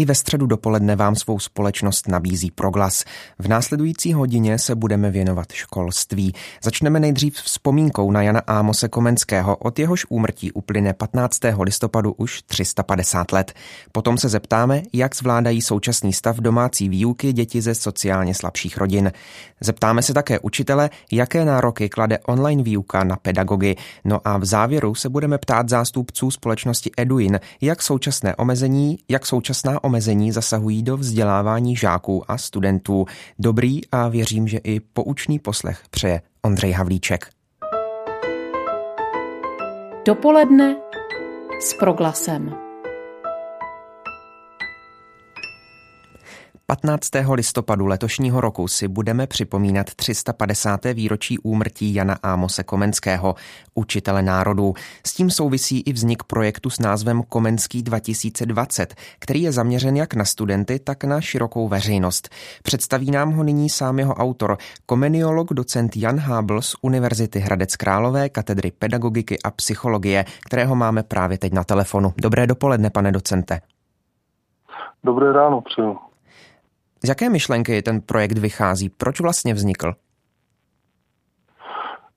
I ve středu dopoledne vám svou společnost nabízí proglas. V následující hodině se budeme věnovat školství. Začneme nejdřív vzpomínkou na Jana Ámose Komenského, od jehož úmrtí uplyne 15. listopadu už 350 let. Potom se zeptáme, jak zvládají současný stav domácí výuky děti ze sociálně slabších rodin. Zeptáme se také učitele, jaké nároky klade online výuka na pedagogy. No a v závěru se budeme ptát zástupců společnosti Eduin, jak současné omezení, jak současná omezení zasahují do vzdělávání žáků a studentů. Dobrý a věřím, že i poučný poslech přeje Ondřej Havlíček. Dopoledne s proglasem. 15. listopadu letošního roku si budeme připomínat 350. výročí úmrtí Jana Ámose Komenského, učitele národů. S tím souvisí i vznik projektu s názvem Komenský 2020, který je zaměřen jak na studenty, tak na širokou veřejnost. Představí nám ho nyní sám jeho autor, komeniolog docent Jan Hábl z Univerzity Hradec Králové, katedry pedagogiky a psychologie, kterého máme právě teď na telefonu. Dobré dopoledne, pane docente. Dobré ráno, přeju. Z jaké myšlenky ten projekt vychází? Proč vlastně vznikl?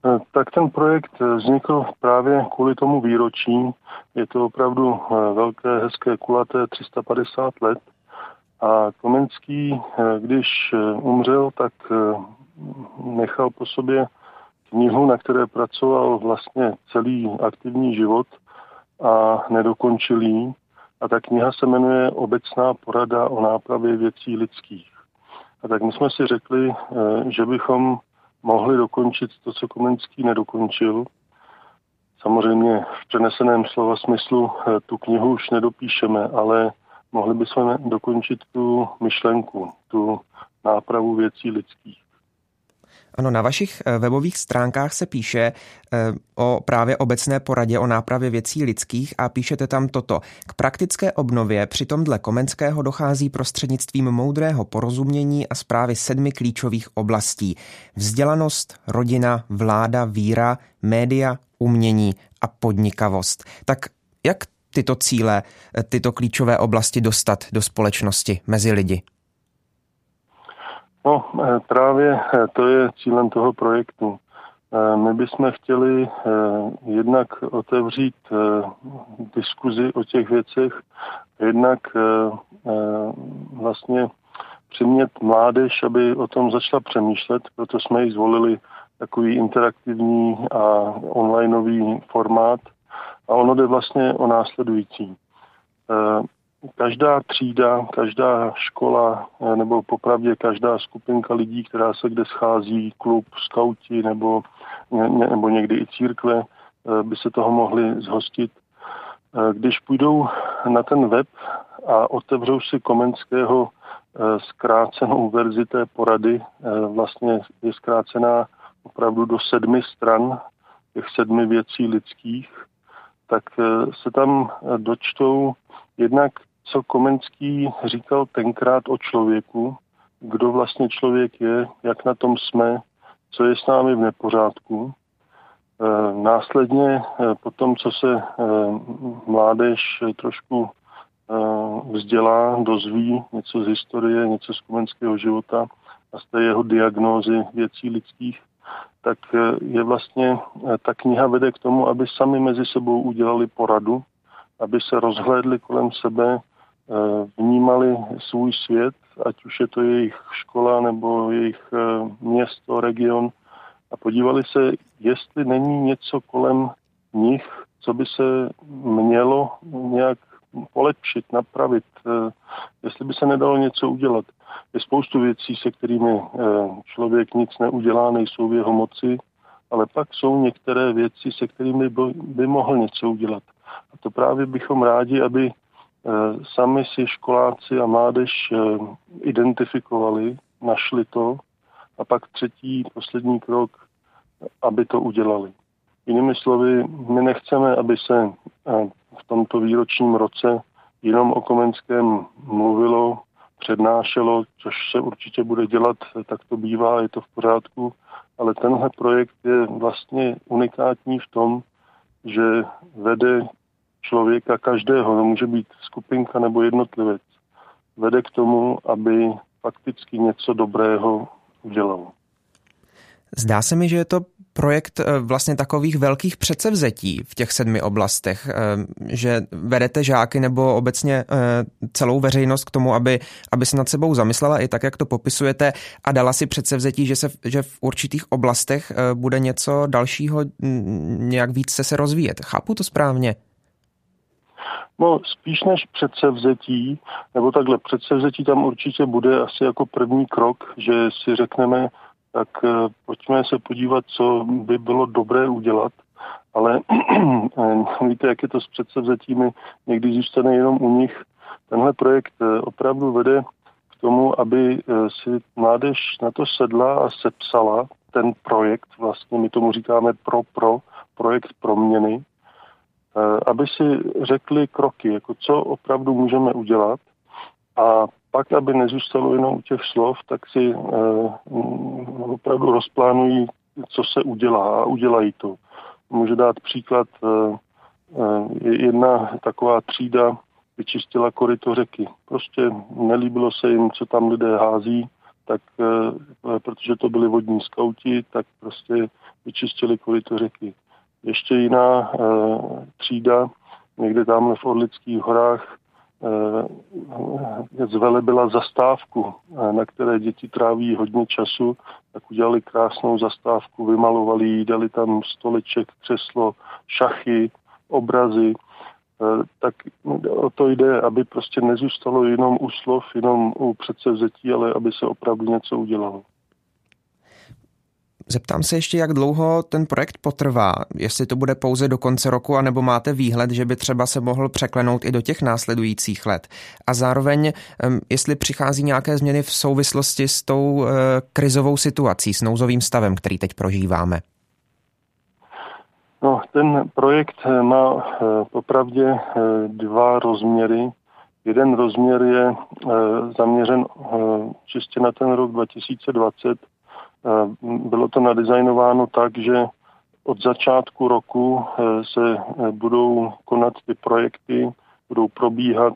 Eh, tak ten projekt eh, vznikl právě kvůli tomu výročí. Je to opravdu eh, velké, hezké, kulaté 350 let. A Komenský, když umřel, tak nechal po sobě knihu, na které pracoval vlastně celý aktivní život a nedokončil ji. A ta kniha se jmenuje Obecná porada o nápravě věcí lidských. A tak my jsme si řekli, eh, že bychom mohli dokončit to, co Komenský nedokončil. Samozřejmě v přeneseném slova smyslu eh, tu knihu už nedopíšeme, ale mohli bychom dokončit tu myšlenku, tu nápravu věcí lidských. Ano, na vašich eh, webových stránkách se píše eh, o právě obecné poradě o nápravě věcí lidských a píšete tam toto. K praktické obnově přitom dle Komenského dochází prostřednictvím moudrého porozumění a zprávy sedmi klíčových oblastí. Vzdělanost, rodina, vláda, víra, média, umění a podnikavost. Tak jak tyto cíle, eh, tyto klíčové oblasti dostat do společnosti mezi lidi? No, eh, právě eh, to je cílem toho projektu. Eh, my bychom chtěli jednak otevřít diskuzi o těch věcech, jednak vlastně přimět mládež, aby o tom začala přemýšlet, proto jsme ji zvolili takový interaktivní a onlineový formát. A ono jde vlastně o následující každá třída, každá škola eh, nebo popravdě každá skupinka lidí, která se kde schází, klub, skauti nebo, nebo někdy i církve, eh, by se toho mohli zhostit. Eh, když půjdou na ten web a otevřou si Komenského zkrácenou verzi té porady, vlastně je zkrácená opravdu do sedmi stran těch sedmi věcí lidských, tak se tam dočtou jednak co Komenský říkal tenkrát o člověku, kdo vlastně člověk je, jak na tom jsme, co je s námi v nepořádku. E, následně e, po tom, co se e, mládež trošku vzdělá, dozví něco z historie, něco z komenského života a z té jeho diagnózy věcí lidských, tak je vlastně, ta kniha vede k tomu, aby sami mezi sebou udělali poradu, aby se rozhlédli kolem sebe, Eh, vnímali svůj svět, ať už je to jejich škola nebo jejich eh, město, region a podívali se, jestli není něco kolem nich, co by se mělo nějak polepšit, napravit, eh, jestli by se nedalo něco udělat. Je spoustu věcí, se kterými člověk nic neudělá, nejsou v jeho moci, ale pak jsou některé věci, se kterými by, mohl něco udělat. A to právě bychom rádi, aby Eh, sami si školáci a mládež eh, identifikovali, našli to a pak třetí, poslední krok, aby to udělali. Jinými slovy, my nechceme, aby se eh, v tomto výročním roce jenom o Komenském mluvilo, přednášelo, což se určitě bude dělat, tak to bývá, je to v pořádku, ale tenhle projekt je vlastně unikátní v tom, že vede člověka každého, to může být skupinka nebo jednotlivec, vede k tomu, aby fakticky něco dobrého udělal. Zdá se mi, že je to projekt eh, vlastně takových velkých předsevzetí v těch sedmi oblastech, eh, že vedete žáky nebo obecně eh, celou veřejnost k tomu, aby, aby se nad sebou zamyslela i tak, jak to popisujete a dala si předsevzetí, že, se, že v určitých oblastech bude něco dalšího nějak víc se rozvíjet. Chápu to správně? No, spíš než předsevzetí, nebo takhle, předsevzetí tam určitě bude asi jako první krok, že si řekneme, tak eh, pojďme se podívat, co by bylo dobré udělat. Ale eh, víte, jak je to s předsevzetími, někdy zůstane jenom u nich. Tenhle projekt eh, opravdu vede k tomu, aby si mládež na to sedla a sepsala ten projekt, vlastně my tomu říkáme pro pro, projekt proměny, aby si řekli kroky, jako co opravdu můžeme udělat a pak, aby nezůstalo jenom u těch slov, tak si uh, opravdu rozplánují, co se udělá a udělají to. Můžu dát příklad, uh, jedna taková třída vyčistila koryto řeky. Prostě nelíbilo se jim, co tam lidé hází, tak protože to byli vodní skauti, tak prostě vyčistili koryto řeky. Ještě jiná uh, třída, někde tamhle v Orlických horách, Eh, zvelebila zastávku, eh, na které děti tráví hodně času, tak udělali krásnou zastávku, vymalovali ji, dali tam stoleček, křeslo, šachy, obrazy, eh, tak o to jde, aby prostě nezůstalo jenom u slov, jenom u předsevzetí, ale aby se opravdu něco udělalo. Zeptám se ještě, jak dlouho ten projekt potrvá, jestli to bude pouze do konce roku, anebo máte výhled, že by třeba se mohl překlenout i do těch následujících let. A zároveň, jestli přichází nějaké změny v souvislosti s tou eh, krizovou situací, s nouzovým stavem, který teď prožíváme. No, ten projekt eh, má eh, popravdě dva rozměry. Jeden rozměr je zaměřen čistě na ten rok 2020, Eh, bylo to nadizajnováno tak, že od začátku roku eh, se eh, budou konat ty projekty, budou probíhat.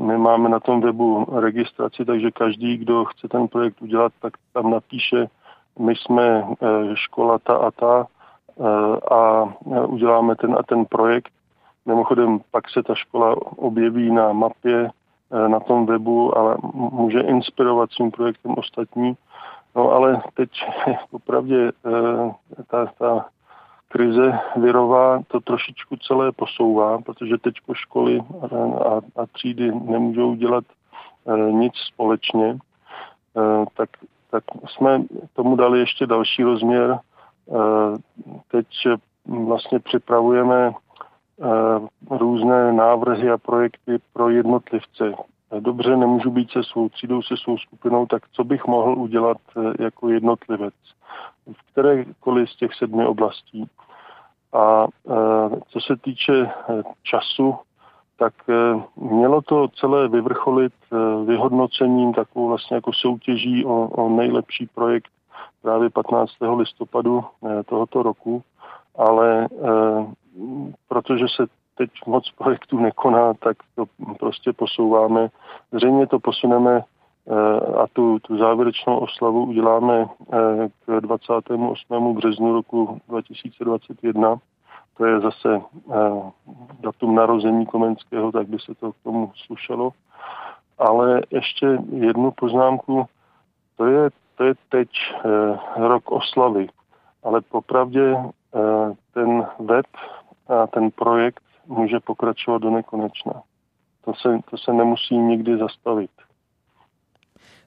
My máme na tom webu registraci, takže každý, kdo chce ten projekt udělat, tak tam napíše, my jsme škola ta a ta a uděláme ten a ten projekt. Mimochodem pak se ta škola objeví na mapě na tom webu, ale může inspirovat svým projektem ostatní. No ale teď opravdu eh, ta, ta krize virová to trošičku celé posouvá, protože teď školy a, a třídy nemůžou dělat eh, nic společně, eh, tak, tak jsme tomu dali ještě další rozměr. Teď vlastně připravujeme různé návrhy a projekty pro jednotlivce, dobře, nemůžu být se svou třídou, se svou skupinou, tak co bych mohl udělat eh, jako jednotlivec v kterékoliv z těch sedmi oblastí. A eh, co se týče eh, času, tak mělo to celé vyvrcholit vyhodnocením takovou vlastně jako soutěží o, o nejlepší projekt právě 15. listopadu tohoto roku, ale protože se teď moc projektů nekoná, tak to prostě posouváme. Zřejmě to posuneme eh, a tu, tu závěrečnou oslavu uděláme eh, k 28. březnu roku 2021. To je zase eh, datum narození Komenského, tak by se to k tomu slušelo. Ale ještě jednu poznámku. To je, to je teď rok oslavy, ale popravdě ten web a ten projekt může pokračovat do nekonečna. To se, to se nemusí nikdy zastavit.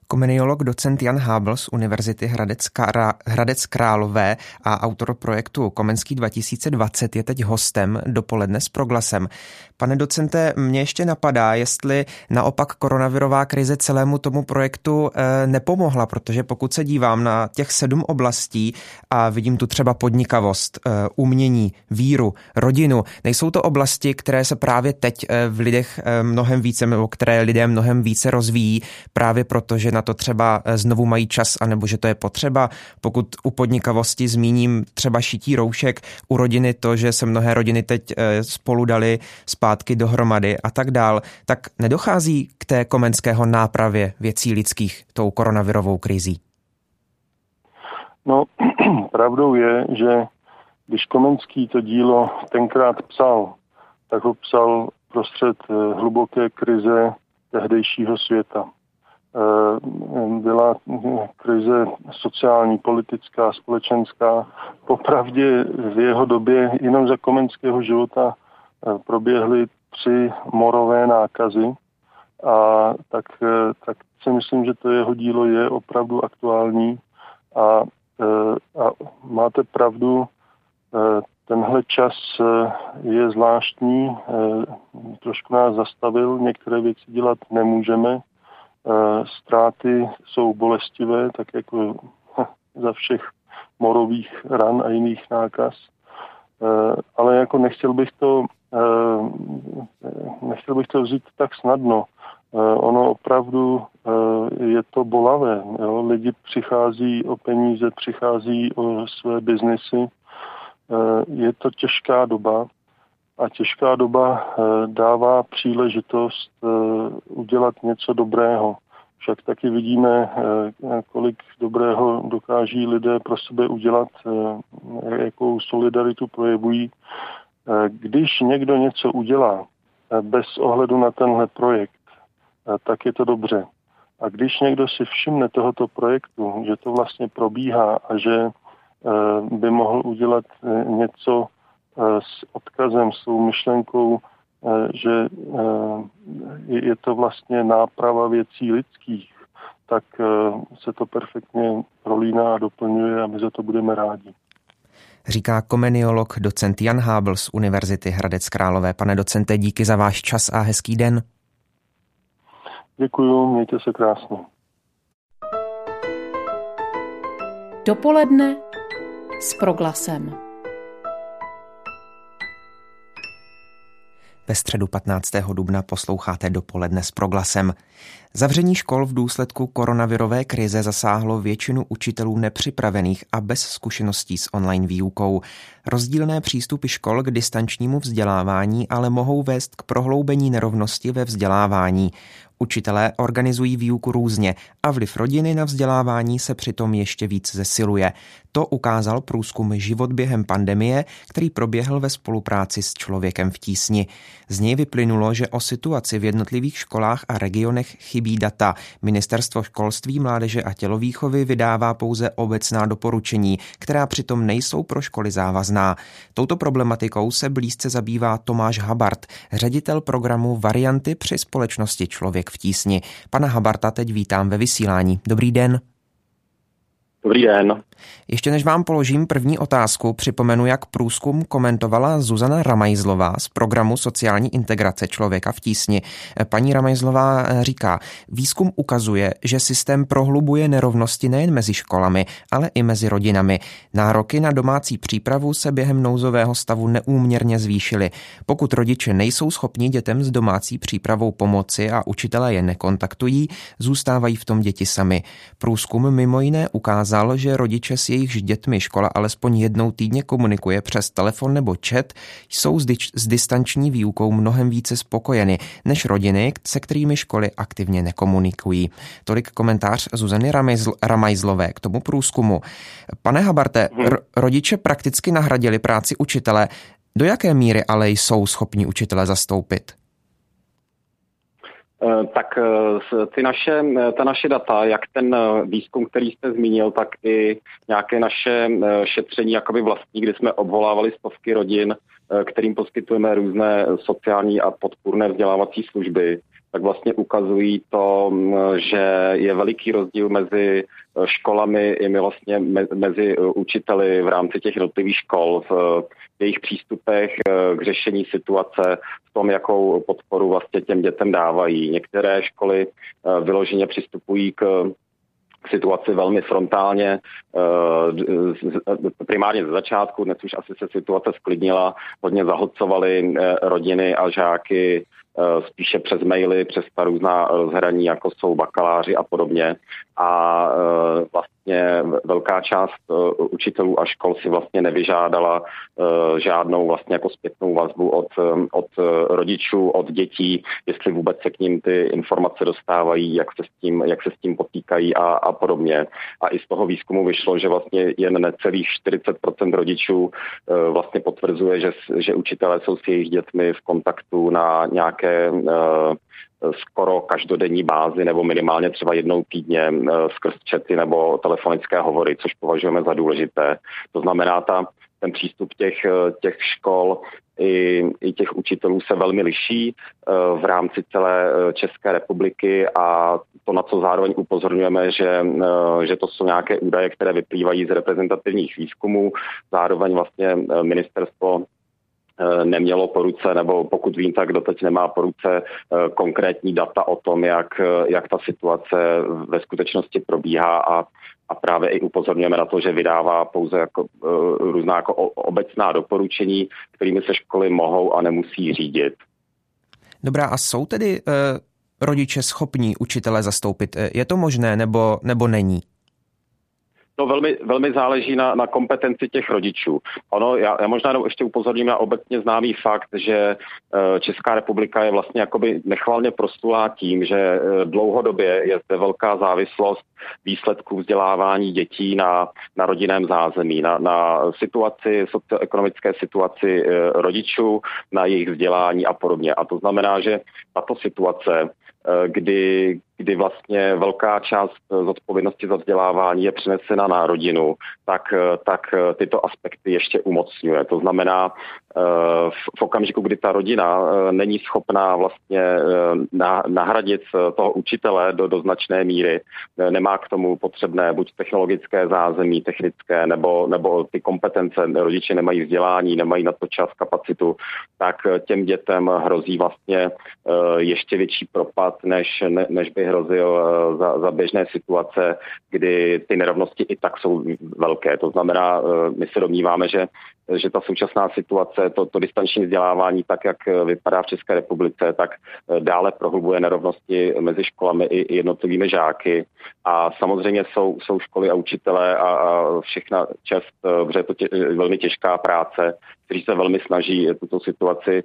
Komeniolog docent Jan Hábl z Univerzity Hradec, Kra- Hradec Králové a autor projektu Komenský 2020 je teď hostem dopoledne s proglasem. Pane docente, mě ještě napadá, jestli naopak koronavirová krize celému tomu projektu e, nepomohla, protože pokud se dívám na těch sedm oblastí a vidím tu třeba podnikavost, e, umění, víru, rodinu, nejsou to oblasti, které se právě teď e, v lidech mnohem více, nebo které lidé mnohem více rozvíjí, právě proto, že na to třeba eh, znovu mají čas, anebo že to je potřeba. Pokud u podnikavosti zmíním třeba šití roušek, u rodiny to, že se mnohé rodiny teď eh, spolu dali zpátky dohromady a tak dál, tak nedochází k té komenského nápravě věcí lidských tou koronavirovou krizí? No, pravdou je, že když Komenský to dílo tenkrát psal, tak ho psal prostřed eh, hluboké krize tehdejšího světa. Eh, byla krize sociální, politická, společenská. Popravdě v jeho době jenom za komenského života eh, proběhly tři morové nákazy. A tak, eh, tak si myslím, že to jeho dílo je opravdu aktuální. A, a máte pravdu, tenhle čas je zvláštní, trošku nás zastavil, některé věci dělat nemůžeme, Eh, ztráty jsou bolestivé, tak jako za všech morových ran a jiných nákaz. Eh, ale jako nechtěl bych to, eh, nechtěl bych to vzít tak snadno. Ono opravdu je to bolavé. Jo? Lidi přichází o peníze, přichází o své biznesy. Je to těžká doba a těžká doba eh, dává příležitost eh, udělat něco dobrého. Však taky vidíme, eh, kolik dobrého dokáží lidé pro sebe udělat, jakou solidaritu projevují. Když někdo něco udělá bez ohledu na tenhle projekt, tak je to dobře. A když někdo si všimne tohoto projektu, že to vlastně probíhá a že by mohl udělat něco s odkazem, s tou myšlenkou, eh, že eh, je to vlastně náprava věcí lidských, tak se to perfektně prolíná a doplňuje a my za to budeme rádi. Říká komeniolog docent Jan Hábl z Univerzity Hradec Králové. Pane docente, díky za váš čas a hezký den. Děkuji, mějte se krásně. Dopoledne s proglasem. Ve středu 15. dubna posloucháte dopoledne s proglasem. Zavření škol v důsledku koronavirové krize zasáhlo většinu učitelů nepřipravených a bez zkušeností s online výukou. Rozdílné přístupy škol k distančnímu vzdělávání ale mohou vést k prohloubení nerovnosti ve vzdělávání. Učitelé organizují výuku různě a vliv rodiny na vzdělávání se přitom ještě víc zesiluje. To ukázal průzkum Život během pandemie, který proběhl ve spolupráci s člověkem v tísni. Z něj vyplynulo, že o situaci v jednotlivých školách a regionech chybí data. Ministerstvo školství, mládeže a tělovýchovy vydává pouze obecná doporučení, která přitom nejsou pro školy závazná. Touto problematikou se blízce zabývá Tomáš Habart, ředitel programu Varianty při společnosti Člověk Člověk v tísni. Pana Habarta teď vítám ve vysílání. Dobrý den. Dobrý den. Ještě než vám položím první otázku, připomenu, jak průzkum komentovala Zuzana Ramajzlová z programu sociální integrace člověka v tísni. Paní Ramajzlová říká, výzkum ukazuje, že systém prohlubuje nerovnosti nejen mezi školami, ale i mezi rodinami. Nároky na domácí přípravu se během nouzového stavu neúměrně zvýšily. Pokud rodiče nejsou schopni dětem s domácí přípravou pomoci a učitelé je nekontaktují, zůstávají v tom děti sami. Průzkum mimo jiné ukázal, že rodiče rodiče s jejichž dětmi škola alespoň jednou týdně komunikuje přes telefon nebo chat, jsou s, dič- s distanční výukou mnohem více spokojeny než rodiny, se kterými školy aktivně nekomunikují. Tolik komentář Zuzany Ramajzlové k tomu průzkumu. Pane Habarte, mhm. r- rodiče prakticky nahradili práci učitele. Do jaké míry ale jsou schopni učitele zastoupit? Eh, tak eh, ty naše, eh, ta naše data, jak ten výzkum, který jste zmínil, tak i nějaké naše šetření jakoby vlastní, kdy jsme obvolávali stovky rodin, kterým poskytujeme různé sociální a podpůrné vzdělávací služby, tak vlastně ukazují to, že je veliký rozdíl mezi školami i vlastně mezi učiteli v rámci těch jednotlivých škol v jejich přístupech k řešení situace, v tom, jakou podporu vlastně těm dětem dávají. Některé školy vyloženě přistupují k situaci velmi frontálně, primárně ze začátku, dnes už asi se situace sklidnila, hodně zahodcovali rodiny a žáky spíše přes maily, přes ta různá rozhraní, jako jsou bakaláři a podobně. A eh, vlastně velká část eh, učitelů a škol si vlastně nevyžádala žádnou vlastně jako zpětnou vazbu od, od rodičů, od dětí, jestli vůbec se k ním ty informace dostávají, jak se s tím, jak se s tím potýkají a, a podobně. A i z toho výzkumu vyšlo, že vlastně jen necelých 40% rodičů vlastně potvrzuje, že, že učitelé jsou s jejich dětmi v kontaktu na nějaké nějaké eh, skoro každodenní bázi nebo minimálně třeba jednou týdně eh, skrz čety nebo telefonické hovory, což považujeme za důležité. To znamená, ta, ten přístup těch, eh, těch škol i, i těch učitelů se velmi liší v rámci celé České republiky a to, na co zároveň upozorňujeme, že, že to jsou nějaké údaje, které vyplývají z reprezentativních výzkumů. Zároveň vlastně ministerstvo nemělo po ruce, nebo pokud vím, tak doteď nemá po ruce eh, konkrétní data o tom, jak, eh, jak ta situace ve skutečnosti probíhá a, a právě i upozorňujeme na to, že vydává pouze jako, různá jako obecná doporučení, kterými se školy mohou a nemusí řídit. Dobrá, a jsou tedy uh, rodiče schopní učitele zastoupit? Je to možné nebo, nebo není? To velmi, velmi záleží na, na kompetenci těch rodičů. Ono, já, já možná ještě upozorním na obecně známý fakt, že e, Česká republika je vlastně jakoby nechvalně prostulá tím, že e, dlouhodobě je zde velká závislost výsledků vzdělávání dětí na, na rodinném zázemí, na, na situaci, socioekonomické situaci e, rodičů, na jejich vzdělání a podobně. A to znamená, že tato situace Eh, kdy, kdy vlastně velká část zodpovědnosti za vzdělávání je přenesena na rodinu, tak, eh, tak eh, tyto aspekty ještě umocňuje. To znamená, v okamžiku, kdy ta rodina není schopná vlastně nahradit toho učitele do, do značné míry, nemá k tomu potřebné buď technologické zázemí, technické, nebo, nebo ty kompetence, rodiče nemají vzdělání, nemají na to čas, kapacitu, tak těm dětem hrozí vlastně ještě větší propad než, ne, než by hrozil eh, za, za běžné situace, kdy ty nerovnosti i tak jsou velké. To znamená, eh, my se domníváme, že že ta současná situace, to, to distanční vzdělávání, tak jak vypadá v České republice, tak eh, dále prohlubuje nerovnosti mezi školami i jednotlivými žáky. A samozřejmě jsou, jsou školy a učitelé a, a všechna čest, protože je to tě, velmi těžká práce, kteří se velmi snaží tuto situaci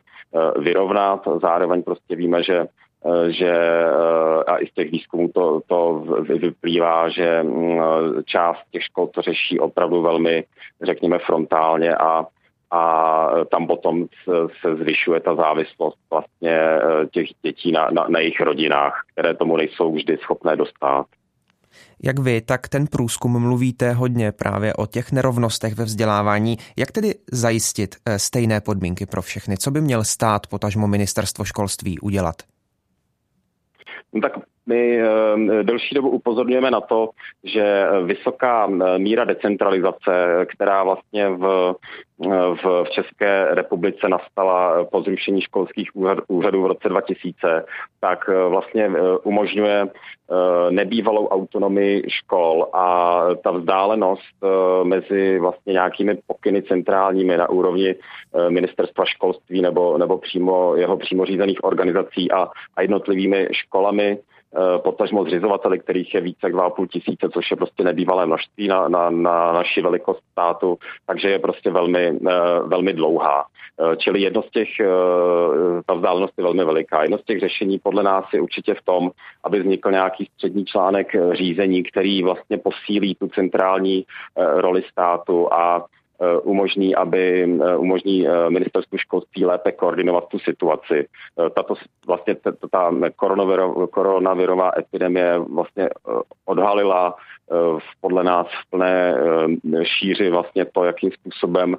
vyrovnat. Zároveň prostě víme, že Eh, že eh, a i z těch výzkumů to, to vyplývá, že mm, část těch škol to řeší opravdu velmi, řekněme, frontálně a a tam potom se zvyšuje ta závislost vlastně eh, těch dětí na, na, na jejich rodinách, které tomu nejsou vždy schopné dostat. Jak vy, tak ten průzkum mluvíte hodně právě o těch nerovnostech ve vzdělávání. Jak tedy zajistit stejné podmínky pro všechny? Co by měl stát potažmo ministerstvo školství udělat? No tak my eh, delší dobu upozorňujeme na to, že vysoká eh, míra decentralizace, která vlastně v, eh, v, v České republice nastala po zrušení školských úřadů v roce 2000, tak vlastně umožňuje nebývalou autonomii škol a ta vzdálenost mezi vlastně nějakými pokyny centrálními na úrovni ministerstva školství nebo, nebo přímo jeho přímo řízených organizací a, a jednotlivými školami Eh, potažmo zřizovateli, kterých je více jak 2,5 tisíce, což je prostě nebývalé množství na, na, na naši velikost státu, takže je prostě velmi, eh, velmi dlouhá. Eh, čili jedno z těch, ta vzdálenost je velmi veliká. Jedno z těch řešení podle nás je určitě v tom, aby vznikl nějaký střední článek řízení, který vlastně posílí tu centrální roli státu a umožní, aby umožní ministerstvu školství lépe koordinovat tu situaci. Tato vlastně ta koronavirová epidemie vlastně odhalila podle nás v plné šíři vlastně to, jakým způsobem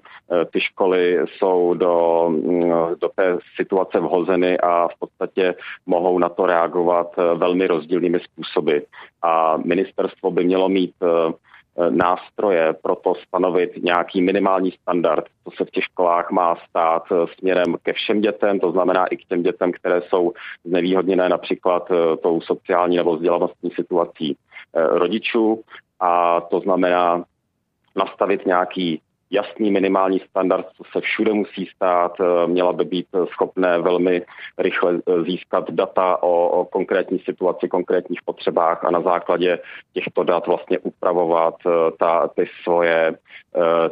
ty školy jsou do, do té situace vhozeny a v podstatě mohou na to reagovat velmi rozdílnými způsoby. A ministerstvo by mělo mít nástroje pro to stanovit nějaký minimální standard, co se v těch školách má stát směrem ke všem dětem, to znamená i k těm dětem, které jsou znevýhodněné například tou sociální nebo vzdělanostní situací rodičů. A to znamená nastavit nějaký jasný minimální standard, co se všude musí stát. Eh, měla by být schopné velmi rychle eh, získat data o, o konkrétní situaci, konkrétních potřebách a na základě těchto dat vlastně upravovat eh, ta, ty svoje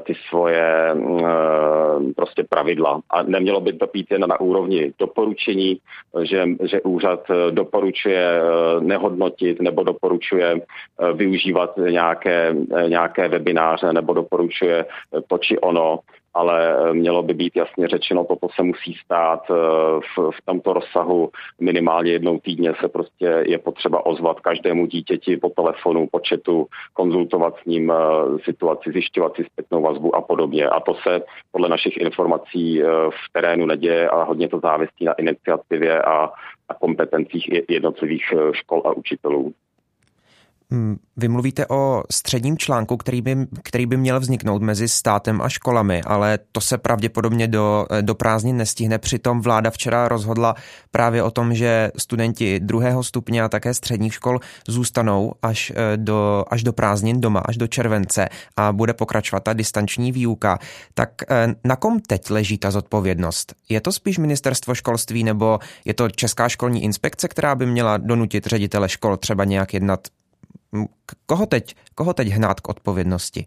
ty svoje prostě pravidla. A nemělo by to být jen na úrovni doporučení, že, že úřad doporučuje nehodnotit nebo doporučuje využívat nějaké, nějaké webináře nebo doporučuje to či ono, ale eh, mělo by být jasně řečeno, toto se musí stát eh, v, v tomto rozsahu minimálně jednou týdně se prostě je potřeba ozvat každému dítěti po telefonu, po četu, konzultovat s ním eh, situaci, zjišťovat si zpětnou vazbu a podobně. A to se podle našich informací v terénu neděje a hodně to závisí na iniciativě a, a kompetencích jednotlivých škol a učitelů. Hmm, vy mluvíte o středním článku, který by, který by měl vzniknout mezi státem a školami, ale to se pravděpodobně do, do prázdnin nestihne. Přitom vláda včera rozhodla právě o tom, že studenti druhého stupně a také středních škol zůstanou až eh, do, až do prázdnin doma, až do července a bude pokračovat ta distanční výuka. Tak eh, na kom teď leží ta zodpovědnost? Je to spíš ministerstvo školství nebo je to Česká školní inspekce, která by měla donutit ředitele škol třeba nějak jednat Koho teď, koho teď hnát k odpovědnosti?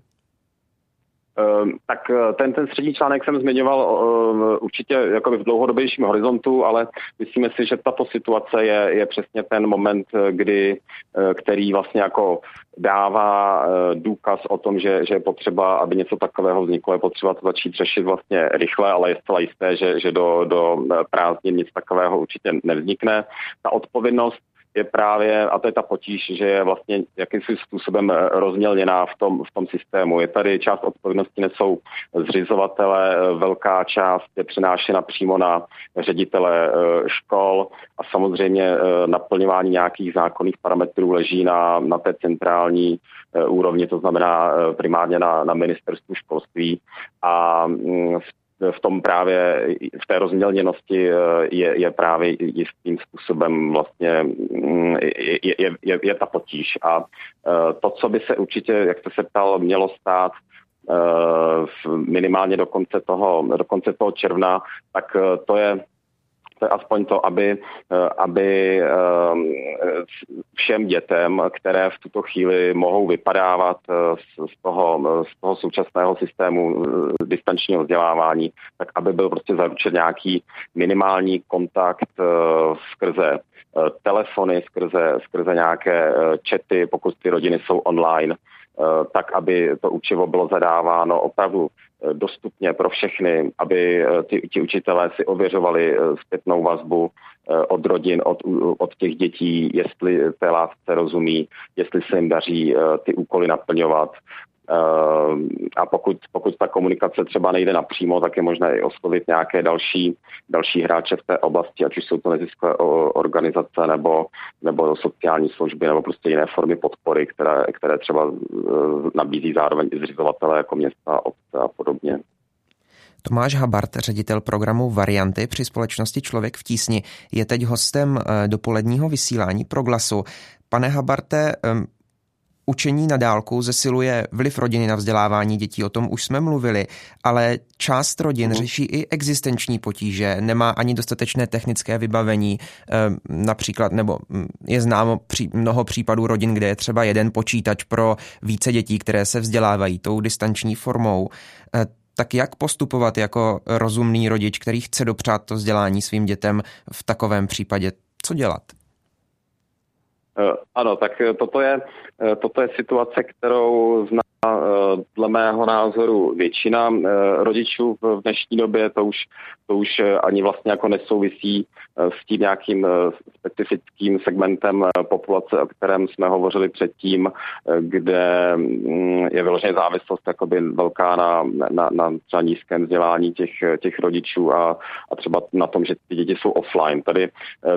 Ehm, tak eh, ten, ten střední článek jsem zmiňoval ehm, určitě jako v dlouhodobějším horizontu, ale myslíme si, že tato situace je, je přesně ten moment, eh, kdy, eh, který vlastně jako dává důkaz o tom, že, že je potřeba, aby něco takového vzniklo, je potřeba to začít řešit vlastně rychle, ale je zcela jisté, že, že do, do prázdnin nic takového určitě nevznikne. Ta odpovědnost je právě, a to je ta potíž, že je vlastně jakýmsi způsobem rozmělněná v tom, v tom systému. Je tady část odpovědnosti nesou zřizovatele, velká část je přenášena přímo na ředitele eh, škol a samozřejmě eh, naplňování nějakých zákonných parametrů leží na, na té centrální eh, úrovni, to znamená primárně na, na ministerstvu školství a mm, v tom právě, v té rozmělněnosti eh, je, je právě jistým způsobem vlastně mm, je, je, je, je ta potíž. A eh, to, co by se určitě, jak jste se ptal, mělo stát eh, minimálně do konce toho, do konce toho června, tak to je to je aspoň to, aby, eh, aby eh, všem dětem, které v tuto chvíli mohou vypadávat eh, z toho, z toho současného systému distančního vzdělávání, tak aby byl prostě zaručen nějaký minimální kontakt skrze telefony, skrze, skrze nějaké čety, pokud ty rodiny jsou online, tak aby to učivo bylo zadáváno opravdu dostupně pro všechny, aby eh, ty, ti učitelé si ověřovali eh, zpětnou vazbu eh, od rodin, od, od těch dětí, jestli té lásce rozumí, jestli se jim daří ty úkoly naplňovat. A pokud, pokud ta komunikace třeba nejde napřímo, tak je možné i oslovit nějaké další, další hráče v té oblasti, ať už jsou to neziskové organizace nebo, nebo sociální služby nebo prostě jiné formy podpory, které, které třeba nabízí zároveň i zřizovatele jako města, obce a podobně. Tomáš Habart, ředitel programu Varianty při společnosti Člověk v tísni, je teď hostem eh, dopoledního vysílání Proglasu. Pane Habarte, Učení na dálku zesiluje vliv rodiny na vzdělávání dětí, o tom už jsme mluvili, ale část rodin mm. řeší i existenční potíže, nemá ani dostatečné technické vybavení, například, nebo mm, je známo mnoho případů rodin, kde je třeba jeden počítač pro více dětí, které se vzdělávají tou distanční formou. E, tak jak postupovat jako rozumný rodič, který chce dopřát to vzdělání svým dětem v takovém případě? Co dělat? Eh, ano, tak eh, toto je, eh, toto je situace, kterou zná dle mého názoru většina rodičů v dnešní době, to už, to už ani vlastně jako nesouvisí s tím nějakým specifickým segmentem populace, o kterém jsme hovořili předtím, kde mm, je vyloženě závislost jakoby velká na, na, na třeba nízkém vzdělání těch, těch rodičů a, a třeba na tom, že ty děti jsou offline. Tady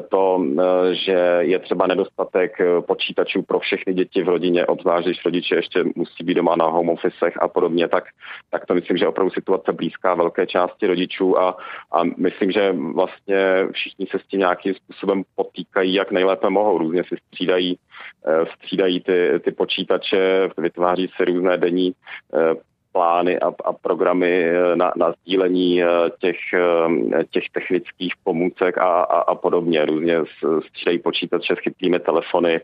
to, že je třeba nedostatek počítačů pro všechny děti v rodině, obzvlášť když rodiče ještě musí být doma na home officech a podobně, tak, tak to myslím, že je opravdu situace blízká velké části rodičů a, a myslím, že vlastně všichni se s tím nějakým způsobem potýkají, jak nejlépe mohou. Různě si střídají, eh, střídají ty, ty počítače, vytváří se různé denní eh, plány a, a programy eh, na, na sdílení těch, těch technických pomůcek a, a, a podobně. Různě střídají počítače s chytrými telefony.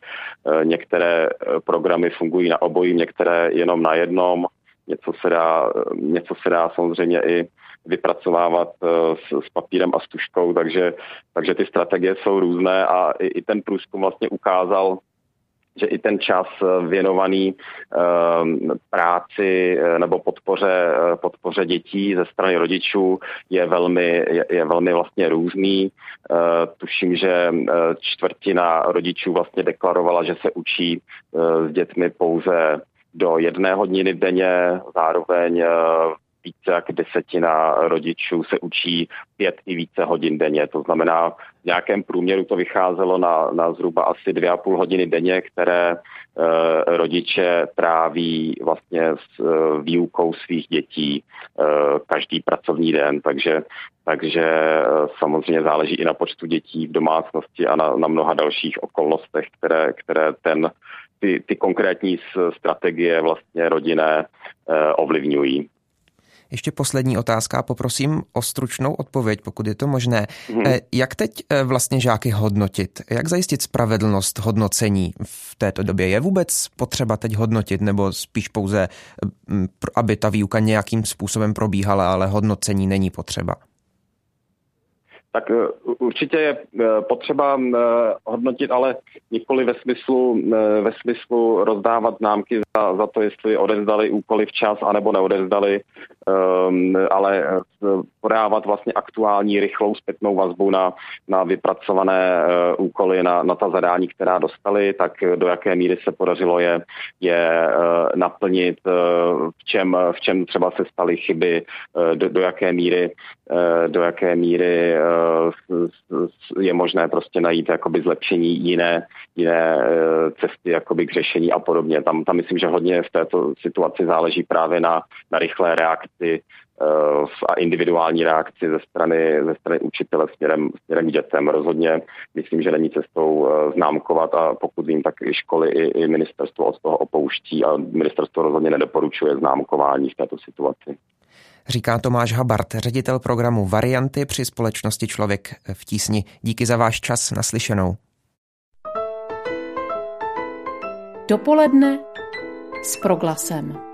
Některé programy fungují na obojí, některé jenom na jednom. Něco se dá, něco se dá samozřejmě i vypracovávat s, s papírem a s tuškou, takže, takže ty strategie jsou různé a i, i ten průzkum vlastně ukázal, že i ten čas věnovaný uh, práci nebo podpoře, podpoře dětí ze strany rodičů je velmi, je, je velmi vlastně různý. Tuším, že čtvrtina rodičů vlastně deklarovala, že se učí s dětmi pouze do jedné hodiny denně, zároveň více jak desetina rodičů se učí pět i více hodin denně. To znamená, v nějakém průměru to vycházelo na, na zhruba asi dvě a půl hodiny denně, které e, rodiče tráví vlastně s e, výukou svých dětí e, každý pracovní den. Takže, takže samozřejmě záleží i na počtu dětí v domácnosti a na, na mnoha dalších okolnostech, které, které ten ty, ty konkrétní strategie vlastně rodinné e, ovlivňují. Ještě poslední otázka, poprosím o stručnou odpověď, pokud je to možné. Hmm. Jak teď eh, vlastně žáky hodnotit? Jak zajistit spravedlnost hodnocení v této době? Je vůbec potřeba teď hodnotit, nebo spíš pouze, eh, aby ta výuka nějakým způsobem probíhala, ale hodnocení není potřeba? Tak eh, určitě je eh, potřeba eh, hodnotit, ale nikoli ve smyslu, ve smyslu rozdávat známky za, za to, jestli odevzdali úkoly včas anebo neodevzdali, um, ale podávat vlastně aktuální rychlou zpětnou vazbu na, na vypracované úkoly, na, na ta zadání, která dostali, tak do jaké míry se podařilo je, je naplnit, v, čem, v čem třeba se staly chyby, do, do jaké míry, do jaké míry je možné prostě najít jakoby zlepšení jiné, jiné uh, cesty jakoby k řešení a podobně. Tam, tam myslím, že hodně v této situaci záleží právě na, na rychlé reakci uh, a individuální reakci ze strany, ze strany učitele směrem, směrem dětem. Rozhodně myslím, že není cestou uh, známkovat a pokud vím, tak i školy, i, i ministerstvo od toho opouští a ministerstvo rozhodně nedoporučuje známkování v této situaci. Říká Tomáš Habart, ředitel programu Varianty při společnosti Člověk v tísni. Díky za váš čas naslyšenou. Dopoledne s proglasem.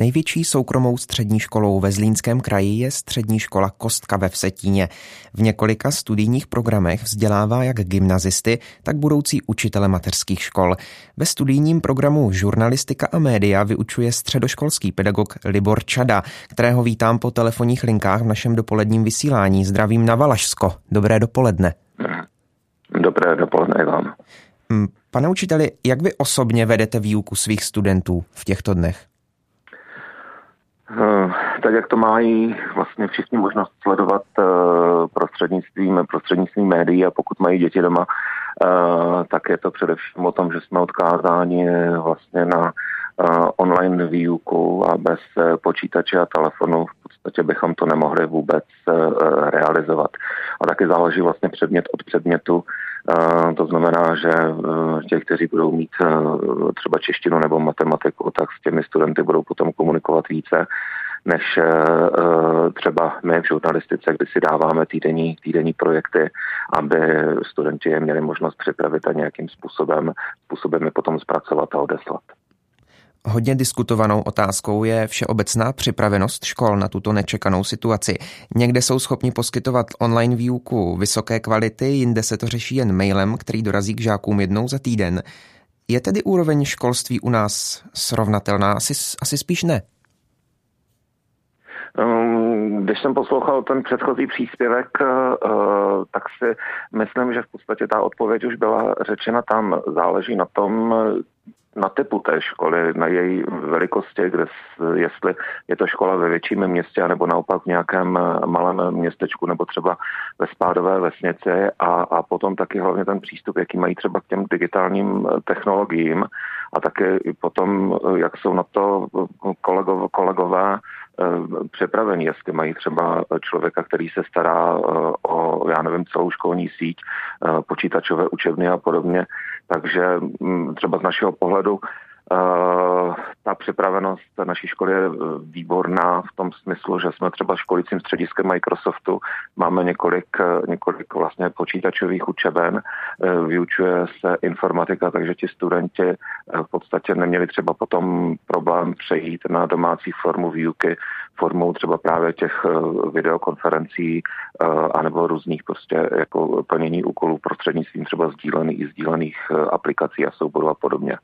Největší soukromou střední školou ve Zlínském kraji je střední škola Kostka ve Vsetíně. V několika studijních programech vzdělává jak gymnazisty, tak budoucí učitele mateřských škol. Ve studijním programu Žurnalistika a média vyučuje středoškolský pedagog Libor Čada, kterého vítám po telefonních linkách v našem dopoledním vysílání. Zdravím na Valašsko. Dobré dopoledne. Dobré dopoledne vám. Hm, pane učiteli, jak vy osobně vedete výuku svých studentů v těchto dnech? Eh, tak jak to mají vlastně všichni možnost sledovat eh, prostřednictvím, prostřednictvím médií a pokud mají děti doma, eh, tak je to především o tom, že jsme odkázáni vlastně na online výuku a bez počítače a telefonu v podstatě bychom to nemohli vůbec realizovat. A taky záleží vlastně předmět od předmětu, to znamená, že těch, kteří budou mít třeba češtinu nebo matematiku, tak s těmi studenty budou potom komunikovat více než třeba my v žurnalistice, kdy si dáváme týdenní, týdenní projekty, aby studenti je měli možnost připravit a nějakým způsobem, způsobem je potom zpracovat a odeslat. Hodně diskutovanou otázkou je všeobecná připravenost škol na tuto nečekanou situaci. Někde jsou schopni poskytovat online výuku vysoké kvality, jinde se to řeší jen mailem, který dorazí k žákům jednou za týden. Je tedy úroveň školství u nás srovnatelná? Asi, asi spíš ne. Um, když jsem poslouchal ten předchozí příspěvek, uh, tak si myslím, že v podstatě ta odpověď už byla řečena tam. Záleží na tom, na typu té školy, na její velikosti, kde jestli je to škola ve větším městě, nebo naopak v nějakém uh, malém městečku, nebo třeba ve spádové vesnici. A, a potom taky hlavně ten přístup, jaký mají třeba k těm digitálním uh, technologiím. A také potom, jak jsou na to kolegové, kolegové Eh, připraveni, jestli mají třeba člověka, který se stará eh, o, já nevím, celou školní síť, eh, počítačové učebny a podobně. Takže mm, třeba z našeho pohledu ta připravenost naší školy je výborná v tom smyslu, že jsme třeba školicím střediskem Microsoftu, máme několik, několik vlastně počítačových učeben, eh, vyučuje se informatika, takže ti studenti eh, v podstatě neměli třeba potom problém přejít na domácí formu výuky, formou třeba právě těch videokonferencí anebo různých prostě jako plnění úkolů prostřednictvím třeba sdílených, sdílených aplikací a souborů a podobně.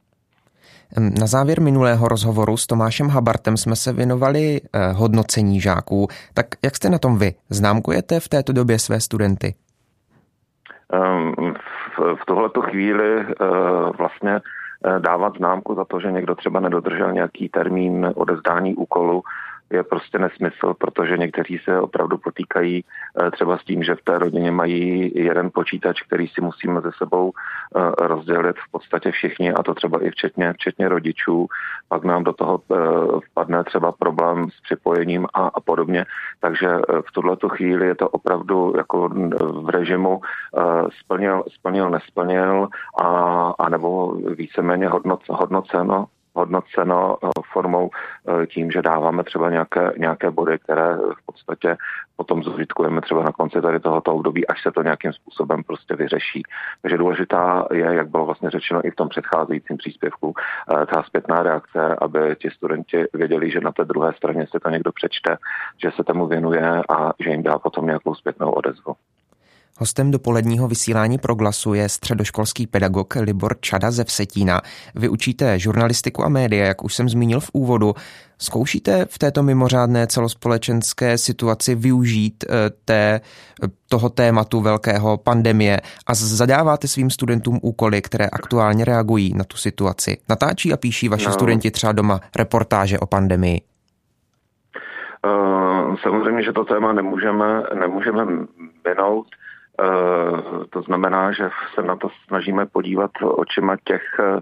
Na závěr minulého rozhovoru s Tomášem Habartem jsme se věnovali eh, hodnocení žáků. Tak jak jste na tom vy? Známkujete v této době své studenty? V, tuhleto chvíli eh, vlastně eh, dávat známku za to, že někdo třeba nedodržel nějaký termín odezdání úkolu, je prostě nesmysl, protože někteří se opravdu potýkají eh, třeba s tím, že v té rodině mají jeden počítač, který si musíme ze sebou eh, rozdělit v podstatě všichni, a to třeba i včetně, včetně rodičů. Pak nám do toho eh, vpadne třeba problém s připojením a, a podobně. Takže v tuhle chvíli je to opravdu jako v režimu splnil, splnil nesplnil, a, a nebo víceméně hodnoc, hodnoceno hodnoceno eh, formou eh, tím, že dáváme třeba nějaké, nějaké body, které v podstatě potom zužitkujeme třeba na konci tady tohoto období, až se to nějakým způsobem prostě vyřeší. Takže důležitá je, jak bylo vlastně řečeno i v tom předcházejícím příspěvku, eh, ta zpětná reakce, aby ti studenti věděli, že na té druhé straně se to někdo přečte, že se tomu věnuje a že jim dá potom nějakou zpětnou odezvu. Hostem dopoledního vysílání Proglasu je středoškolský pedagog Libor Čada ze Vsetína. Vy učíte žurnalistiku a média, jak už jsem zmínil v úvodu. Zkoušíte v této mimořádné celospolečenské situaci využít eh, té, toho tématu velkého pandemie a zadáváte svým studentům úkoly, které aktuálně reagují na tu situaci? Natáčí a píší vaši no. studenti třeba doma reportáže o pandemii? Uh, samozřejmě, že to téma nemůžeme, nemůžeme minout. To znamená, že se na to snažíme podívat očima těch Eh,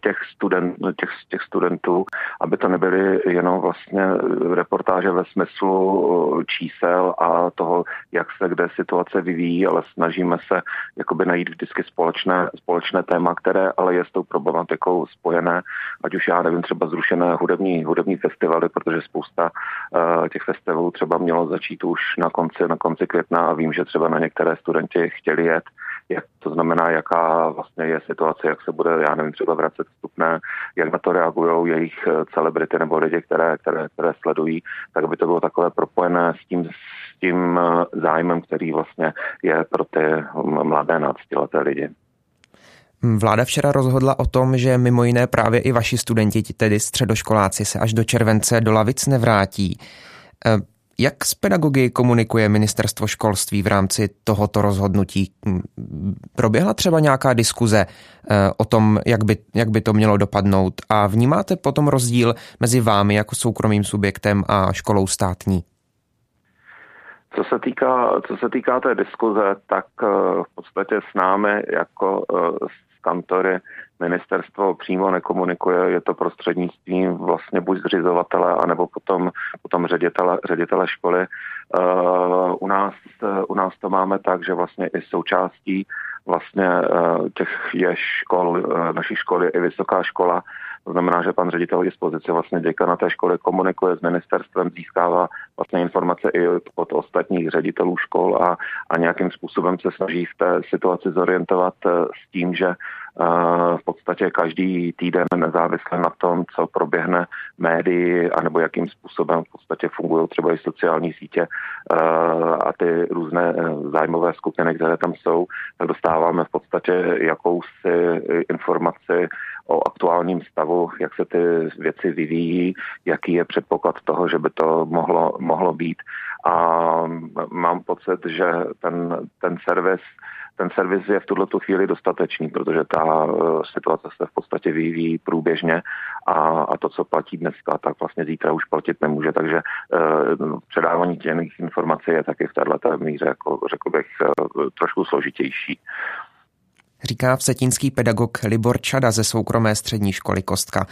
těch, student, těch, těch studentů, aby to nebyly jenom vlastně reportáže ve smyslu eh, čísel a toho, jak se kde situace vyvíjí, ale snažíme se jakoby najít vždycky společné, společné téma, které ale je s tou problematikou spojené, ať už já nevím, třeba zrušené hudební, hudební festivaly, protože spousta uh, těch festivalů třeba mělo začít už na konci, na konci května a vím, že třeba na některé studenti chtěli jet, jak to znamená, jaká vlastně je situace, jak se bude, já nevím, třeba vracet vstupné, jak na to reagují jejich eh, celebrity nebo lidi, které, které, které sledují, tak aby to bylo takové propojené s tím, s tím eh, zájmem, který vlastně je pro ty mladé náctileté lidi. Vláda včera rozhodla o tom, že mimo jiné právě i vaši studenti, tedy středoškoláci, se až do července do lavic nevrátí. Jak s pedagogy komunikuje ministerstvo školství v rámci tohoto rozhodnutí? Proběhla třeba nějaká diskuze eh, o tom, jak by, jak by to mělo dopadnout a vnímáte potom rozdíl mezi vámi jako soukromým subjektem a školou státní? Co se týká, co se týká té diskuze, tak eh, v podstatě s námi jako eh, kantory ministerstvo přímo nekomunikuje, je to prostřednictvím vlastně buď zřizovatele, anebo potom, potom ředitele, ředitele školy. Uh, u, nás, u nás to máme tak, že vlastně i součástí vlastně uh, těch je škol, uh, naší školy i vysoká škola, to znamená, že pan ředitel dispozici vlastně na té školy komunikuje s ministerstvem, získává vlastně informace i od ostatních ředitelů škol a, a nějakým způsobem se snaží v té situaci zorientovat s tím, že v podstatě každý týden nezávisle na tom, co proběhne médii, anebo jakým způsobem v podstatě fungují třeba i sociální sítě a ty různé zájmové skupiny, které tam jsou, tak dostáváme v podstatě jakousi informaci o aktuálním stavu, jak se ty věci vyvíjí, jaký je předpoklad toho, že by to mohlo, mohlo být. A mám pocit, že ten, ten servis ten servis je v tuto chvíli dostatečný, protože ta uh, situace se v podstatě vyvíjí průběžně a, a to, co platí dneska, tak vlastně zítra už platit nemůže, takže uh, předávání těch informací je taky v této míře, jako řekl bych, uh, trošku složitější. Říká vsetínský pedagog Libor Čada ze soukromé střední školy Kostka.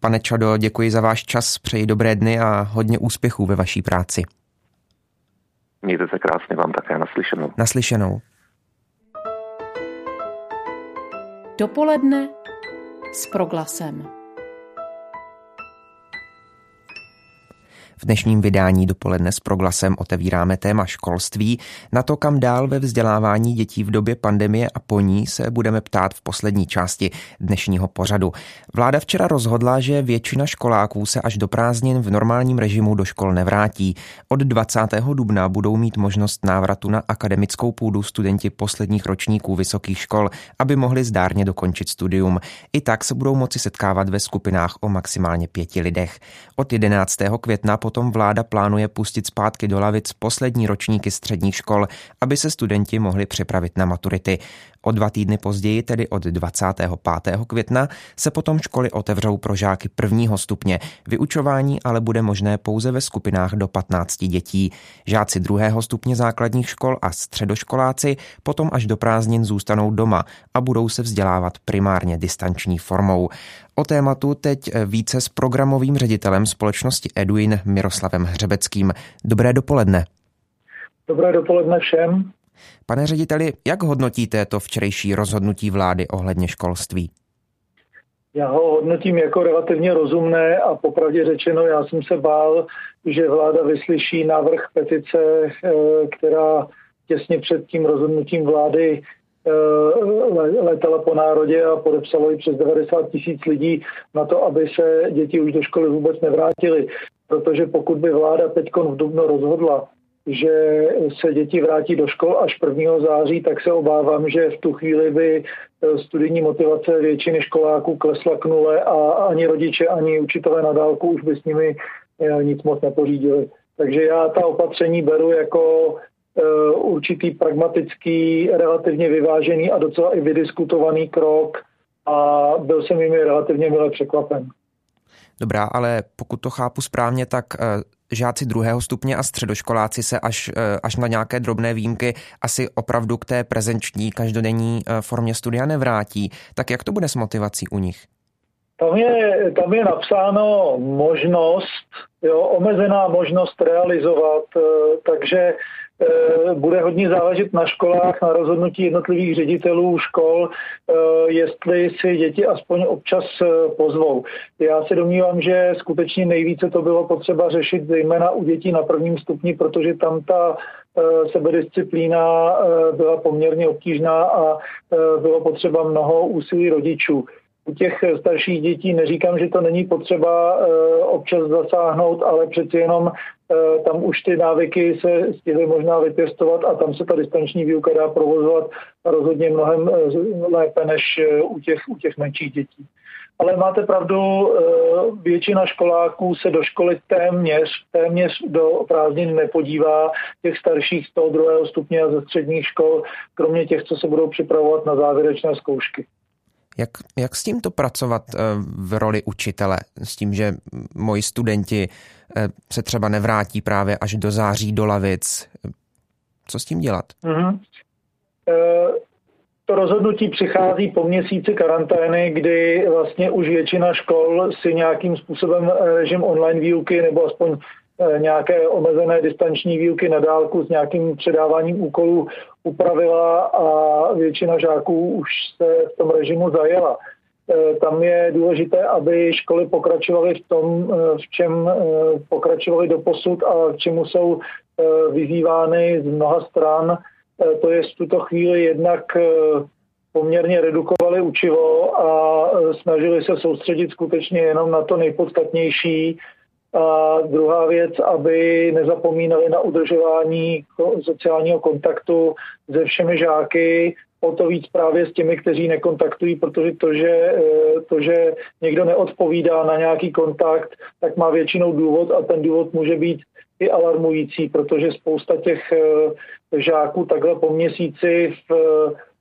Pane Čado, děkuji za váš čas, přeji dobré dny a hodně úspěchů ve vaší práci. Mějte se krásně, vám také naslyšenou. Naslyšenou. Dopoledne s proglasem. V dnešním vydání dopoledne s proglasem otevíráme téma školství. Na to, kam dál ve vzdělávání dětí v době pandemie a po ní se budeme ptát v poslední části dnešního pořadu. Vláda včera rozhodla, že většina školáků se až do prázdnin v normálním režimu do škol nevrátí. Od 20. dubna budou mít možnost návratu na akademickou půdu studenti posledních ročníků vysokých škol, aby mohli zdárně dokončit studium. I tak se budou moci setkávat ve skupinách o maximálně pěti lidech. Od 11. května potom vláda plánuje pustit zpátky do lavic poslední ročníky středních škol, aby se studenti mohli připravit na maturity. O dva týdny později, tedy od 25. května, se potom školy otevřou pro žáky prvního stupně. Vyučování ale bude možné pouze ve skupinách do 15 dětí. Žáci druhého stupně základních škol a středoškoláci potom až do prázdnin zůstanou doma a budou se vzdělávat primárně distanční formou. O tématu teď více s programovým ředitelem společnosti Eduin Miroslavem Hřebeckým. Dobré dopoledne. Dobré dopoledne všem. Pane řediteli, jak hodnotíte to včerejší rozhodnutí vlády ohledně školství? Já ho hodnotím jako relativně rozumné a popravdě řečeno, já jsem se bál, že vláda vyslyší návrh petice, eh, která těsně před tím rozhodnutím vlády eh, letala po národě a podepsalo ji přes 90 tisíc lidí na to, aby se děti už do školy vůbec nevrátily. Protože pokud by vláda teď v Dubnu rozhodla, že se děti vrátí do škol až 1. září, tak se obávám, že v tu chvíli by eh, studijní motivace většiny školáků klesla k nule a ani rodiče, ani učitelé na dálku už by s nimi eh, nic moc nepořídili. Takže já ta opatření beru jako eh, určitý pragmatický, relativně vyvážený a docela i vydiskutovaný krok a byl jsem jimi relativně milé překvapen. Dobrá, ale pokud to chápu správně, tak žáci druhého stupně a středoškoláci se až, eh, až na nějaké drobné výjimky asi opravdu k té prezenční každodenní eh, formě studia nevrátí. Tak jak to bude s motivací u nich? Tam je, tam je napsáno možnost, jo, omezená možnost realizovat, eh, takže bude hodně záležet na školách, na rozhodnutí jednotlivých ředitelů škol, eh, jestli si děti aspoň občas eh, pozvou. Já se domnívám, že skutečně nejvíce to bylo potřeba řešit zejména u dětí na prvním stupni, protože tam ta sebedisciplína byla poměrně obtížná a bylo potřeba mnoho úsilí rodičů u těch starších dětí neříkám, že to není potřeba občas zasáhnout, ale přeci jenom Eh, tam už ty návyky se stihly možná vypěstovat a tam se ta distanční výuka dá provozovat rozhodně mnohem eh, lépe než eh, u těch, u těch menších dětí. Ale máte pravdu, většina školáků se do školy téměř, téměř do prázdnin nepodívá, těch starších z toho druhého stupně a ze středních škol, kromě těch, co se budou připravovat na závěrečné zkoušky. Jak, jak s tímto pracovat v roli učitele? S tím, že moji studenti Eh, se třeba nevrátí právě až do září do lavic. Co s tím dělat? Mm-hmm. To rozhodnutí přichází po měsíci karantény, kdy vlastně už většina škol si nějakým způsobem režim online výuky nebo aspoň nějaké omezené distanční výuky na dálku s nějakým předáváním úkolů upravila a většina žáků už se v tom režimu zajela. Eh, tam je důležité, aby školy pokračovaly v tom, eh, v čem pokračovaly do posud a k čemu jsou vyzývány z mnoha stran. To je v tuto chvíli jednak poměrně redukovali učivo a snažili se soustředit skutečně jenom na to nejpodstatnější. A druhá věc, aby nezapomínali na udržování sociálního kontaktu se všemi žáky, o to víc právě s těmi, kteří nekontaktují, protože to, že, eh, to, že někdo neodpovídá na nějaký kontakt, tak má většinou důvod a ten důvod může být i alarmující, protože spousta těch eh, žáků takhle po měsíci v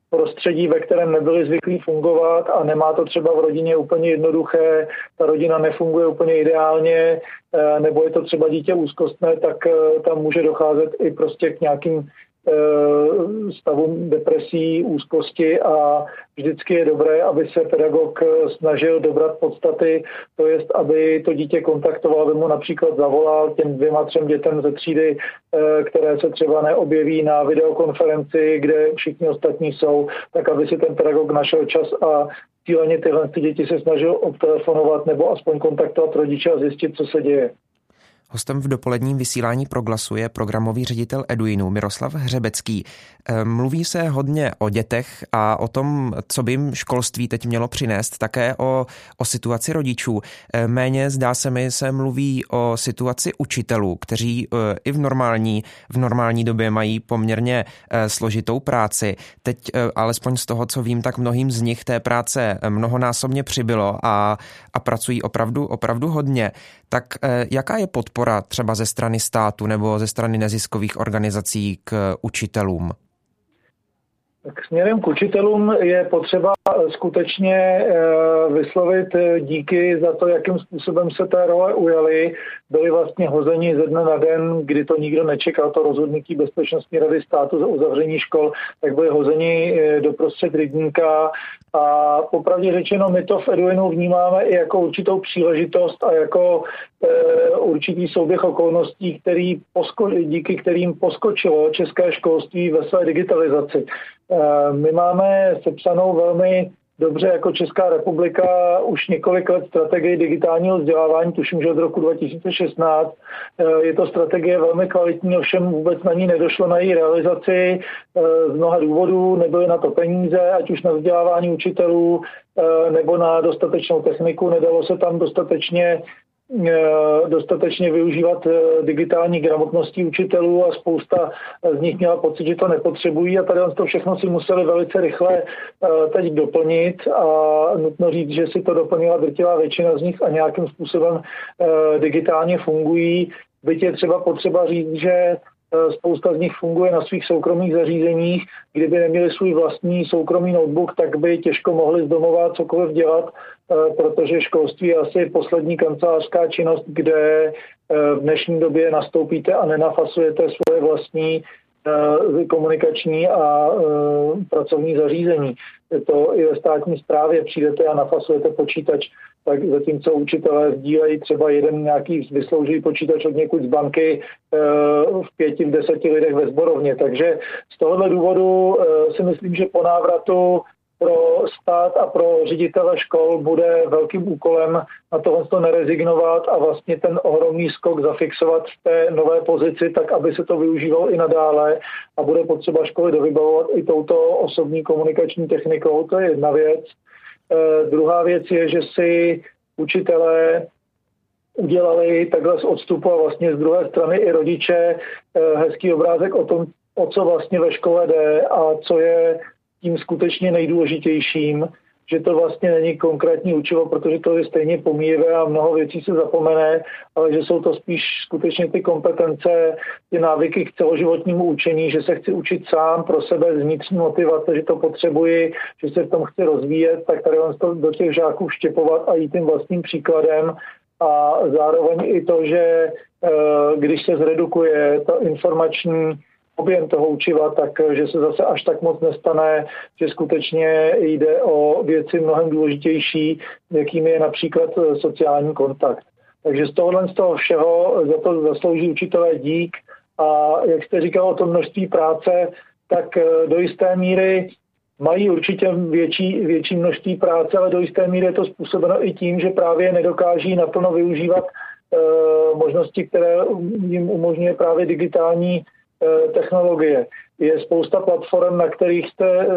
prostředí, ve kterém nebyli zvyklí fungovat a nemá to třeba v rodině úplně jednoduché, ta rodina nefunguje úplně ideálně, eh, nebo je to třeba dítě úzkostné, tak tam může docházet i prostě k nějakým Eh, stavu depresí, úzkosti a vždycky je dobré, aby se pedagog snažil dobrat podstaty, to jest, aby to dítě kontaktoval, aby mu například zavolal těm dvěma, třem dětem ze třídy, eh, které se třeba neobjeví na videokonferenci, kde všichni ostatní jsou, tak aby si ten pedagog našel čas a cíleně tyhle ty děti se snažil obtelefonovat nebo aspoň kontaktovat rodiče a zjistit, co se děje. Hostem v dopoledním vysílání proglasu je programový ředitel Eduinu Miroslav Hřebecký. Eh, mluví se hodně o dětech a o tom, co by jim školství teď mělo přinést, také o, o situaci rodičů. Eh, méně zdá se mi se mluví o situaci učitelů, kteří eh, i v normální, v normální době mají poměrně složitou práci. Teď alespoň z toho, co vím, tak mnohým z nich té práce mnohonásobně přibylo a, a pracují opravdu, opravdu hodně. Tak jaká je podpora podpora třeba ze strany státu nebo ze strany neziskových organizací k učitelům? Tak směrem k učitelům je potřeba skutečně eh, vyslovit eh, díky za to, jakým způsobem se té role ujeli. Byli vlastně hozeni ze dne na den, kdy to nikdo nečekal, to rozhodnutí Bezpečnostní rady státu za uzavření škol, tak byli hozeni eh, do prostřed rybníka a popravdě řečeno, my to v Eduinu vnímáme i jako určitou příležitost a jako e, určitý souběh okolností, který posko, díky kterým poskočilo české školství ve své digitalizaci. E, my máme sepsanou velmi dobře jako Česká republika už několik let strategii digitálního vzdělávání, tuším, že od roku 2016. Eh, je to strategie velmi kvalitní, ovšem vůbec na ní nedošlo na její realizaci eh, z mnoha důvodů, nebyly na to peníze, ať už na vzdělávání učitelů eh, nebo na dostatečnou techniku, nedalo se tam dostatečně dostatečně využívat eh, digitální gramotnosti učitelů a spousta z nich měla pocit, že to nepotřebují a tady to všechno si museli velice rychle eh, teď doplnit a nutno říct, že si to doplnila drtivá většina z nich a nějakým způsobem digitálně fungují. Byť je třeba potřeba říct, že Spousta z nich funguje na svých soukromých zařízeních. Kdyby neměli svůj vlastní soukromý notebook, tak by těžko mohli z domova cokoliv dělat Eh, protože školství je asi poslední kancelářská činnost, kde eh, v dnešní době nastoupíte a nenafasujete svoje vlastní eh, komunikační a pracovní zařízení. Je to i ve státní správě, přijdete a nafasujete počítač, tak zatímco učitelé sdílejí třeba jeden nějaký vyslouží počítač od někud z banky v pěti, v deseti lidech ve zborovně. Takže z tohohle důvodu si myslím, že po návratu pro stát a pro ředitele škol bude velkým úkolem na tohle to nerezignovat a vlastně ten ohromný skok zafixovat v té nové pozici, tak aby se to využívalo i nadále a bude potřeba školy dovybavovat i touto osobní komunikační technikou, to je jedna věc. E, druhá věc je, že si učitelé udělali takhle z odstupu a vlastně z druhé strany i rodiče e, hezký obrázek o tom, o co vlastně ve škole jde a co je tím skutečně nejdůležitějším, že to vlastně není konkrétní učivo, protože to je stejně pomíjivé a mnoho věcí se zapomene, ale že jsou to spíš skutečně ty kompetence, ty návyky k celoživotnímu učení, že se chci učit sám pro sebe z vnitřní motivace, že to potřebuji, že se v tom chci rozvíjet, tak tady vám to do těch žáků vštěpovat a jít tím vlastním příkladem. A zároveň i to, že eh, když se zredukuje ta informační objem toho učiva, tak že se zase až tak moc nestane, že skutečně jde o věci mnohem důležitější, jakým je například sociální kontakt. Takže z tohohle z toho všeho za to zaslouží učitelé dík a jak jste říkal o tom množství práce, tak do jisté míry mají určitě větší, větší množství práce, ale do jisté míry je to způsobeno i tím, že právě nedokáží naplno využívat e, možnosti, které jim umožňuje právě digitální technologie. Je spousta platform, na kterých jste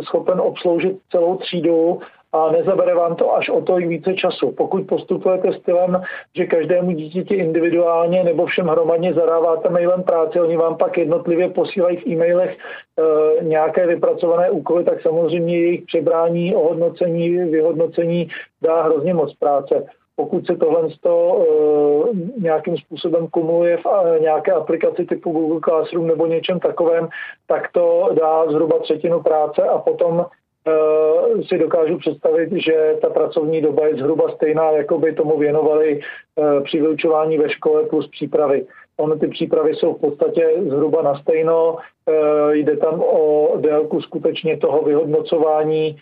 schopen obsloužit celou třídu a nezabere vám to až o to více času. Pokud postupujete stylem, že každému dítěti individuálně nebo všem hromadně zadáváte mailem práci, oni vám pak jednotlivě posílají v e-mailech e, nějaké vypracované úkoly, tak samozřejmě jejich přebrání, ohodnocení, vyhodnocení dá hrozně moc práce pokud se tohle z toho, e, nějakým způsobem kumuluje v e, nějaké aplikaci typu Google Classroom nebo něčem takovém, tak to dá zhruba třetinu práce a potom Eh, si dokážu představit, že ta pracovní doba je zhruba stejná, jako by tomu věnovali eh, při vyučování ve škole plus přípravy. Ony ty přípravy jsou v podstatě zhruba na stejno. Eh, jde tam o délku skutečně toho vyhodnocování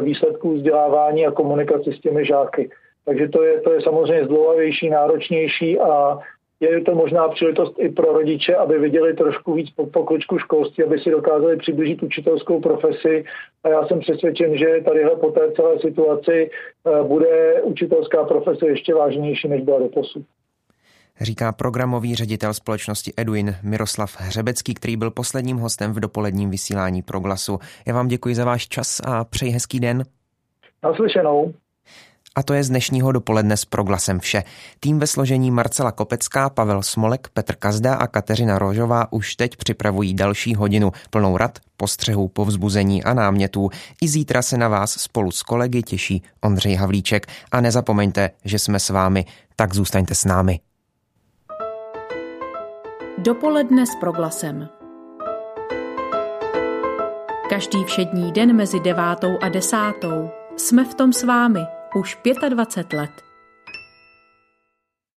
výsledků vzdělávání a komunikaci s těmi žáky. Takže to je, to je samozřejmě zdlouhavější, náročnější a je to možná příležitost i pro rodiče, aby viděli trošku víc pokročku školství, aby si dokázali přiblížit učitelskou profesi. A já jsem přesvědčen, že tadyhle po té celé situaci eh, bude učitelská profese ještě vážnější, než byla doposud říká programový ředitel společnosti Edwin Miroslav Hřebecký, který byl posledním hostem v dopoledním vysílání Proglasu. Já vám děkuji za váš čas a přeji hezký den. Naslyšenou. A to je z dnešního dopoledne s proglasem vše. Tým ve složení Marcela Kopecká, Pavel Smolek, Petr Kazda a Kateřina Rožová už teď připravují další hodinu plnou rad, postřehů, povzbuzení a námětů. I zítra se na vás spolu s kolegy těší Ondřej Havlíček. A nezapomeňte, že jsme s vámi, tak zůstaňte s námi. Dopoledne s proglasem. Každý všední den mezi devátou a desátou jsme v tom s vámi už 25 let.